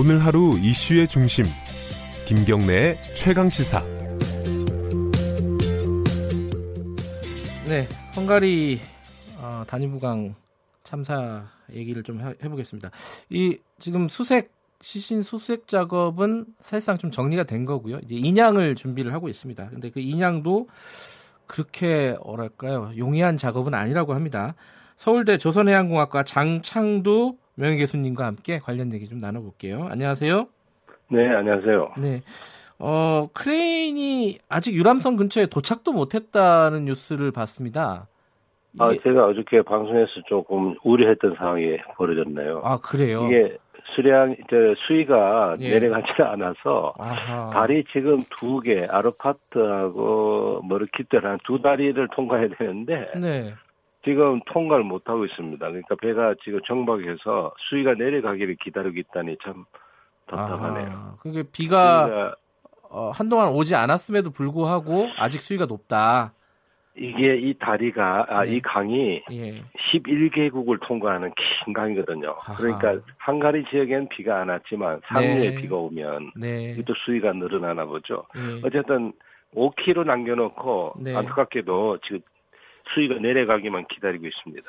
오늘 하루 이슈의 중심 김경래의 최강 시사. 네, 헝가리 어, 단위부강 참사 얘기를 좀 해, 해보겠습니다. 이 지금 수색 시신 수색 작업은 사실상 좀 정리가 된 거고요. 이제 인양을 준비를 하고 있습니다. 근데 그 인양도 그렇게 뭐랄까요 용이한 작업은 아니라고 합니다. 서울대 조선해양공학과 장창두 명예교수님과 함께 관련 얘기 좀 나눠볼게요. 안녕하세요. 네, 안녕하세요. 네. 어, 크레인이 아직 유람선 근처에 도착도 못했다는 뉴스를 봤습니다. 아, 제가 어저께 방송에서 조금 우려했던 상황이 벌어졌네요. 아, 그래요? 이게 수량, 저, 수위가 예. 내려가지 않아서 아하. 다리 지금 두 개, 아르파드하고 머르기트라는 두 다리를 통과해야 되는데 네. 지금 통과를 못하고 있습니다. 그러니까 배가 지금 정박해서 수위가 내려가기를 기다리고 있다니 참 답답하네요. 아, 그게 비가 어, 한동안 오지 않았음에도 불구하고 아직 수위가 높다. 이게 이 다리가 아, 네. 이 강이 예. 11개국을 통과하는 긴 강이거든요. 아하. 그러니까 한가리 지역엔 비가 안 왔지만 상류에 네. 비가 오면 네. 또 수위가 늘어나나 보죠. 예. 어쨌든 5km 남겨놓고 네. 안타깝게도 지금 수위가 내려가기만 기다리고 있습니다.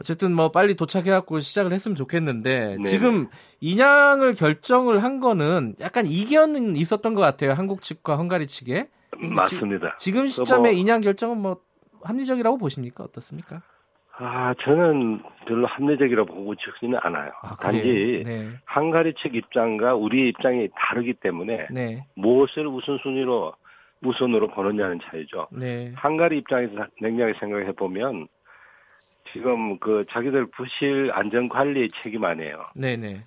어쨌든 뭐 빨리 도착해갖고 시작을 했으면 좋겠는데 네 지금 인양을 결정을 한 거는 약간 이견은 있었던 것 같아요. 한국 측과 헝가리 측에. 맞습니다. 지, 금 시점에 뭐, 인양 결정은 뭐 합리적이라고 보십니까? 어떻습니까? 아, 저는 별로 합리적이라고 보고 싶지는 않아요. 아, 단지 네. 한가리 측 입장과 우리의 입장이 다르기 때문에 네. 무엇을 우선순위로 우선으로 보느냐는 차이죠. 네. 한가리 입장에서 냉정하게 생각해 보면 지금 그 자기들 부실 안전 관리 책임 아니에요. 네네.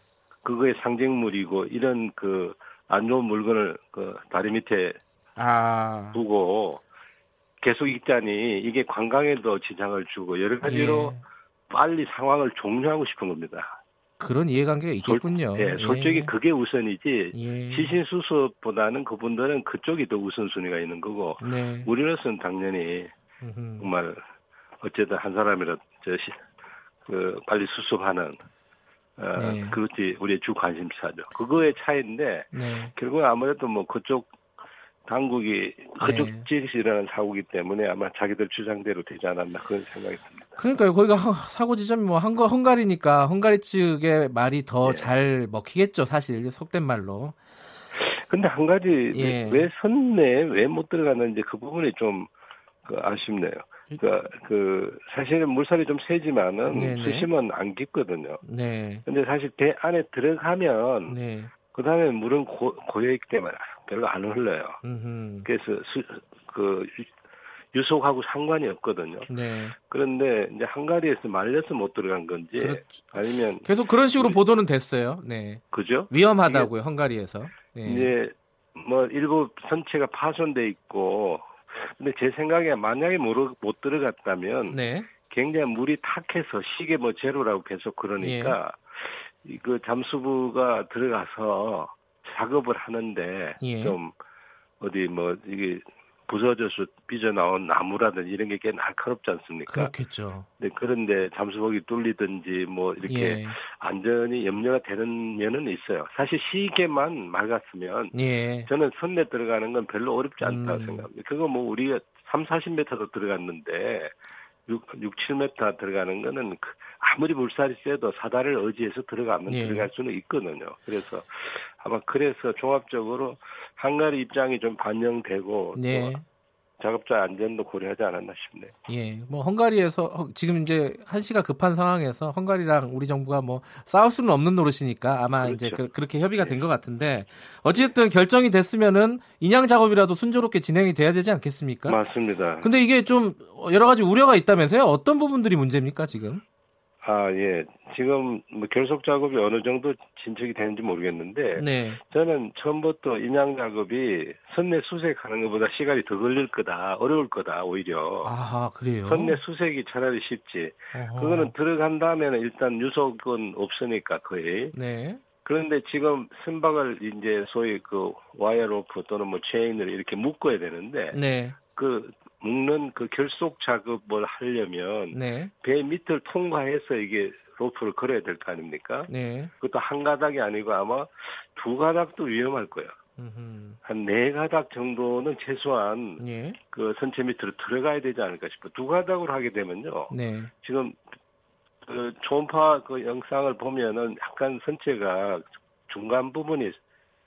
그거의 상징물이고 이런 그 안 좋은 물건을 그 다리 밑에 아. 두고 계속 있자니 이게 관광에도 지장을 주고 여러 가지로 예. 빨리 상황을 종료하고 싶은 겁니다. 그런 이해관계가 있겠군요. 솔, 예, 솔직히 예. 그게 우선이지 예. 시신 수습보다는 그분들은 그쪽이 더 우선순위가 있는 거고 네. 우리로서는 당연히 음흠. 정말 어쨌든 한 사람이라 저시 그 빨리 수습하는 어, 네. 그것이 우리의 주 관심사죠. 그거의 차이인데 네. 결국 아무래도 뭐 그쪽 당국이 그쪽 네. 사고기 때문에 아마 자기들 주장대로 되지 않았나 그런 생각이 듭니다. 그러니까요. 거기가 사고 지점이 뭐 헝가, 헝가리니까 헝가리 측의 말이 더잘 네. 먹히겠죠. 사실 속된 말로. 근데 한 가지 예. 왜 선내 왜 못 들어갔는지 그 부분이 좀 그 아쉽네요. 그러니까 그 사실은 물살이 좀 세지만은 네네. 수심은 안 깊거든요. 네. 근데 사실 배 안에 들어가면 네. 그 다음에 물은 고, 고여 있기 때문에 별로 안 흘러요. 음흠. 그래서 수, 그 유속하고 상관이 없거든요. 네. 그런데 이제 한가리에서 말려서 못 들어간 건지 그렇죠. 아니면 계속 그런 식으로 보도는 됐어요. 네. 그죠? 위험하다고요, 헝가리에서. 네. 이제 뭐 일부 선체가 파손돼 있고 근데 제 생각에 만약에 못, 못 들어갔다면 네. 굉장히 물이 탁해서 시계 뭐 제로라고 계속 그러니까 예. 그 잠수부가 들어가서 작업을 하는데 예. 좀 어디 뭐 이게 부서져서 삐져나온 나무라든지 이런 게 꽤 날카롭지 않습니까? 그렇겠죠. 네, 그런데 잠수복이 뚫리든지 뭐 이렇게 예. 안전이 염려가 되는 면은 있어요. 사실 시계만 맑았으면 예. 저는 선내 들어가는 건 별로 어렵지 않다고 음. 생각합니다. 그거 뭐 우리가 3, 40m도 들어갔는데 6, 6 7m 들어가는 거는 그 아무리 물살이 세도 사다를 의지해서 들어가면 예. 들어갈 수는 있거든요. 그래서 아마 그래서 종합적으로 한가리 입장이 좀 반영되고 네. 작업자 안전도 고려하지 않았나 싶네요. 예, 뭐 헝가리에서 지금 이제 한시가 급한 상황에서 헝가리랑 우리 정부가 뭐 싸울 수는 없는 노릇이니까 아마 그렇죠. 이제 그, 렇게 협의가 네. 된것 같은데 어찌됐든 결정이 됐으면은 인양 작업이라도 순조롭게 진행이 돼야 되지 않겠습니까? 맞습니다. 근데 이게 좀 여러 가지 우려가 있다면서요? 어떤 부분들이 문제입니까 지금? 아, 예. 지금 뭐 결속 작업이 어느 정도 진척이 되는지 모르겠는데 네. 저는 처음부터 인양 작업이 선내 수색하는 것보다 시간이 더 걸릴 거다, 어려울 거다 오히려. 아, 그래요. 선내 수색이 차라리 쉽지. 어허. 그거는 들어간 다음에는 일단 유속은 없으니까 거의. 네. 그런데 지금 선박을 이제 소위 그 와이어 로프 또는 뭐 체인을 이렇게 묶어야 되는데 네. 그 묶는 그 결속 작업을 하려면 네. 배 밑을 통과해서 이게 로프를 걸어야 될 거 아닙니까? 네. 그것도 한 가닥이 아니고 아마 두 가닥도 위험할 거예요. 한 네 가닥 정도는 최소한 예. 그 선체 밑으로 들어가야 되지 않을까 싶어. 두 가닥으로 하게 되면요. 네. 지금 그 초음파 그 영상을 보면은 약간 선체가 중간 부분이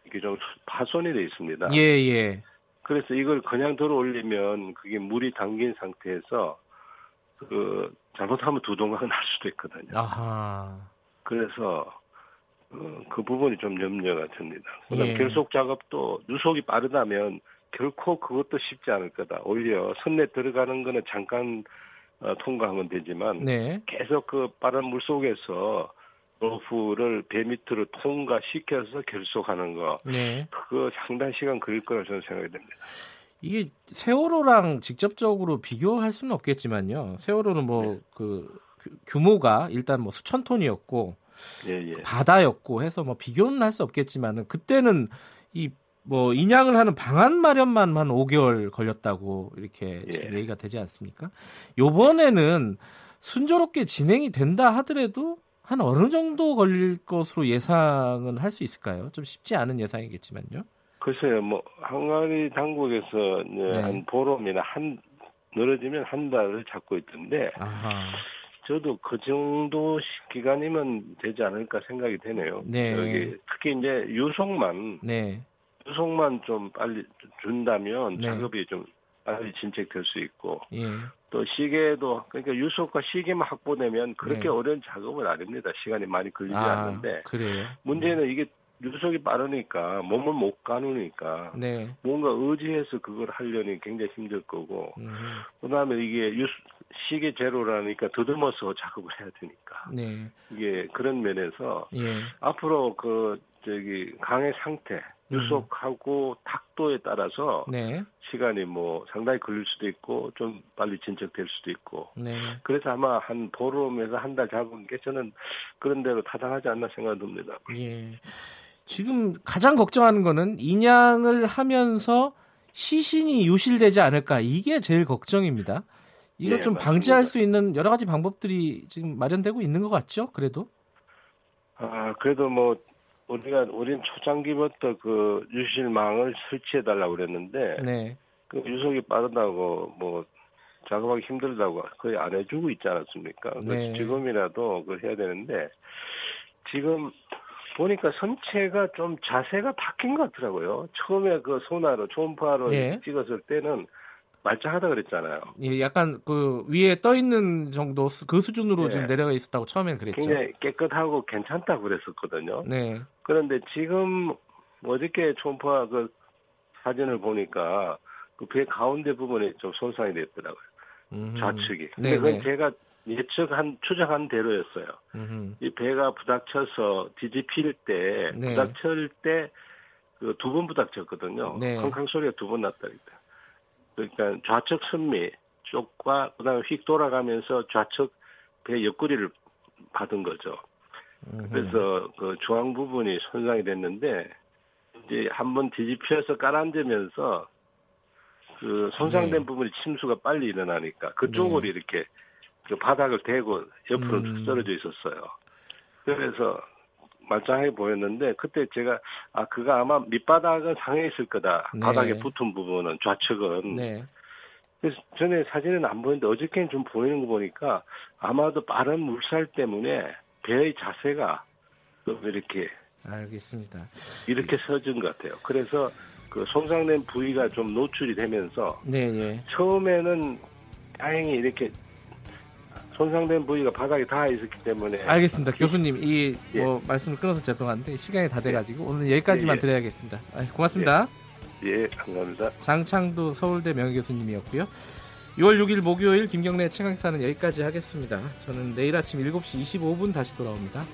이게 좀 파손이 돼 있습니다. 예, 예. 그래서 이걸 그냥 들어 올리면 그게 물이 담긴 상태에서 그 잘못하면 두동강 날 수도 있거든요. 아하. 그래서 어, 그 부분이 좀 염려가 됩니다. 그다음 예. 결속 작업도 누속이 빠르다면 결코 그것도 쉽지 않을 거다. 오히려 선내 들어가는 거는 잠깐 어, 통과하면 되지만 네. 계속 그 빠른 물 속에서 로프를 배 밑으로 통과시켜서 결속하는 거. 네. 그거 상당 시간 걸릴 거라 저는 생각이 됩니다. 이게 세월호랑 직접적으로 비교할 수는 없겠지만요. 세월호는 뭐그 네. 규모가 일단 뭐 수천 톤이었고 예, 예. 바다였고 해서 뭐 비교는 할 수 없겠지만은 그때는 이 뭐 인양을 하는 방안 마련만 한 5개월 걸렸다고 이렇게 예. 얘기가 되지 않습니까? 요번에는 순조롭게 진행이 된다 하더라도 한 어느 정도 걸릴 것으로 예상은 할 수 있을까요? 좀 쉽지 않은 예상이겠지만요. 글쎄요, 뭐 항아리 당국에서 네. 한 보름이나 한 늘어지면 한 달을 잡고 있던데 아하. 저도 그 정도 기간이면 되지 않을까 생각이 되네요. 네. 여기 특히 이제 유속만 네. 유속만 좀 빨리 준다면 네. 작업이 좀 빨리 진척될 수 있고 예. 또 시계도 그러니까 유속과 시계만 확보되면 그렇게 네. 어려운 작업은 아닙니다. 시간이 많이 걸리지 아, 않는데 그래요? 문제는 음. 이게 유속이 빠르니까 몸을 못 가누니까 네. 뭔가 의지해서 그걸 하려니 굉장히 힘들 거고 음. 그다음에 이게 유 시계 제로라니까 더듬어서 작업을 해야 되니까 네. 이게 그런 면에서 예. 앞으로 그 저기 강의 상태 유속하고 음. 탁도에 따라서 네. 시간이 뭐 상당히 걸릴 수도 있고 좀 빨리 진척될 수도 있고 네. 그래서 아마 한 보름에서 한 달 잡은 게 저는 그런 대로 타당하지 않나 생각됩니다. 예. 지금 가장 걱정하는 거는 인양을 하면서 시신이 유실되지 않을까 이게 제일 걱정입니다. 이거 네, 좀 맞습니다. 방지할 수 있는 여러 가지 방법들이 지금 마련되고 있는 것 같죠? 그래도? 아 그래도 뭐 우리가 우린 초창기부터 그 유실망을 설치해 달라고 그랬는데 네. 그 유속이 빠르다고 뭐 작업하기 힘들다고 거의 안 해주고 있지 않았습니까? 네. 지금이라도 그걸 해야 되는데 지금 보니까 선체가 좀 자세가 바뀐 것 같더라고요. 처음에 그 소나로 초음파로 네. 찍었을 때는 말짱하다 그랬잖아요. 예, 약간 그 위에 떠 있는 정도 그 수준으로 네. 지금 내려가 있었다고 처음엔 그랬죠. 굉장히 깨끗하고 괜찮다고 그랬었거든요. 네. 그런데 지금 어저께 초음파 그 사진을 보니까 그 배 가운데 부분이 좀 손상이 됐더라고요. 음흠. 좌측이. 근데 네, 그건 네. 제가 예측한 추정한 대로였어요. 음흠. 이 배가 부닥쳐서 뒤집힐 때 네. 부닥칠 때 그 두 번 부닥쳤거든요. 네. 쾅쾅 소리가 두 번 났다 그랬다. 그러니까 좌측 선미 쪽과 그다음에 휙 돌아가면서 좌측 배 옆구리를 받은 거죠. 그래서 그 중앙 부분이 손상이 됐는데 이제 한번 뒤집혀서 깔아앉으면서 그 손상된 네. 부분이 침수가 빨리 일어나니까 그쪽으로 네. 이렇게 그 바닥을 대고 옆으로 음. 떨어져 있었어요. 그래서 말짱하게 보였는데 그때 제가 아 그거 아마 밑바닥은 상해 있을 거다. 네. 바닥에 붙은 부분은 좌측은. 네. 그래서 전에 사진은 안 보이는데 어저께는 좀 보이는 거 보니까 아마도 빠른 물살 때문에 배의 자세가 좀 이렇게 알겠습니다. 이렇게 서진 것 같아요. 그래서 그 손상된 부위가 좀 노출이 되면서 네, 네. 처음에는 다행히 이렇게 손상된 부위가 바닥에 닿아 있었기 때문에 알겠습니다. 교수님 이뭐 예. 말씀을 끊어서 죄송한데 시간이 다 돼가지고 예. 오늘 여기까지만 예, 예. 드려야겠습니다. 아, 고맙습니다. 예. 예, 감사합니다. 장창두 서울대 명예교수님이었고요. 6월 6일 목요일 김경래 최강사는 여기까지 하겠습니다. 저는 내일 아침 7시 25분 다시 돌아옵니다.